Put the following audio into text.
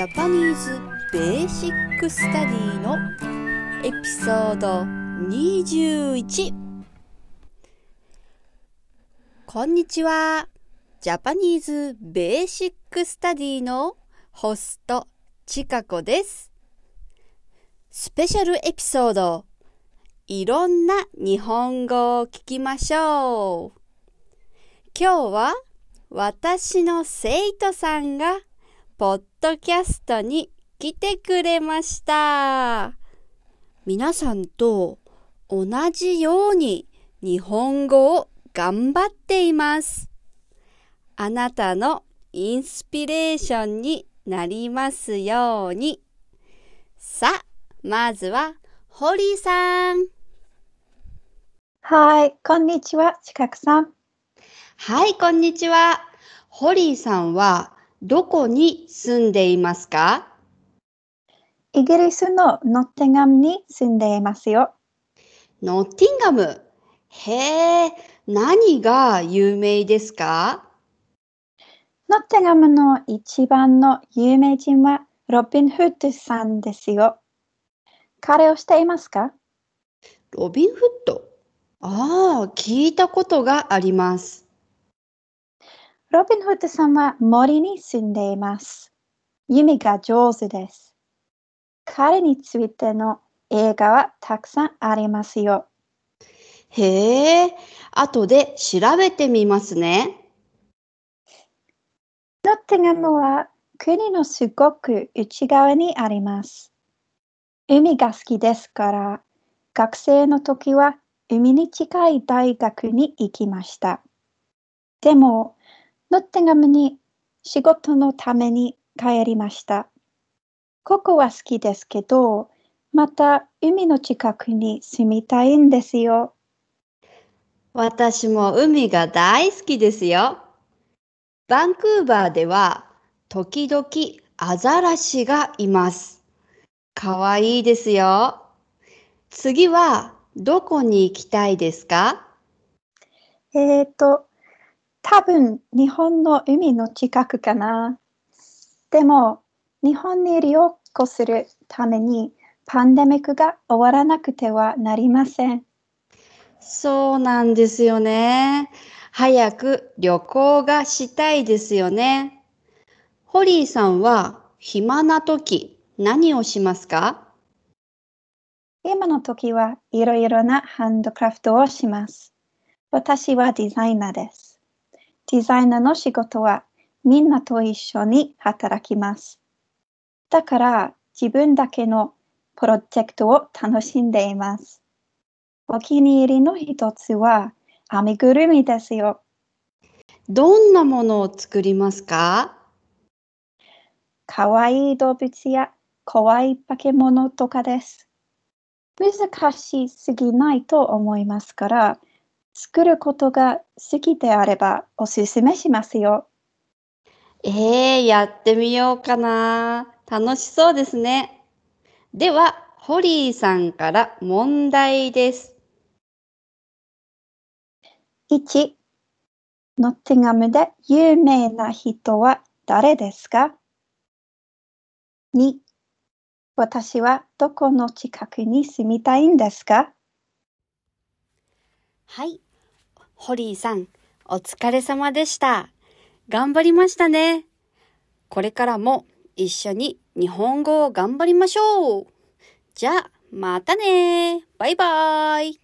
Japanese Basic Study のエピソード21こんにちは。 Japanese Basic Study のホスト、ちかこです。スペシャルエピソードいろんな日本語を聞きましょう。今日は私の生徒さんがポッドキャストに来てくれました。皆さんと同じように日本語を頑張っています。あなたのインスピレーションになりますように。さあ、まずは、ホリーさん。はい、こんにちは、ちかくさん。はい、こんにちは。ホリーさんはどこに住んでいますか？イギリスのノッティガムに住んでいますよ。ノッティンガム？へえ、何が有名ですか？ノッティガムの一番の有名人はロビン・フッドさんですよ。彼をしていますか？ロビン・フッド？ああ、聞いたことがあります。ロビン・フッドさんは森に住んでいます。弓が上手です。彼についての映画はたくさんありますよ。へえ、後で調べてみますね。ノッティガムは国のすごく内側にあります。海が好きですから、学生の時は海に近い大学に行きました。でも、ノッティガムに仕事のために帰りました。ここは好きですけど、また海の近くに住みたいんですよ。私も海が大好きですよ。バンクーバーでは時々アザラシがいます。かわいいですよ。次はどこに行きたいですかえっ、ー、と、多分日本の海の近くかな。でも日本に旅行するためにパンデミックが終わらなくてはなりません。そうなんですよね。早く旅行がしたいですよね。ホリーさんは暇な時何をしますか？今の時はいろいろなハンドクラフトをします。私はデザイナーです。デザイナーの仕事はみんなと一緒に働きます。だから自分だけのプロジェクトを楽しんでいます。お気に入りの一つは編みぐるみですよ。どんなものを作りますか？かわいい動物や怖い化け物とかです。難しすぎないと思いますから、作ることが好きであればおすすめしますよ。えー、やってみようかな。楽しそうですね。では、ホリーさんから問題です。1、ノッティガムで有名な人は誰ですか ?2、私はどこの近くに住みたいんですか？はい。ホリーさん、お疲れ様でした。頑張りましたね。これからも一緒に日本語を頑張りましょう。じゃあ、またねバイバーイ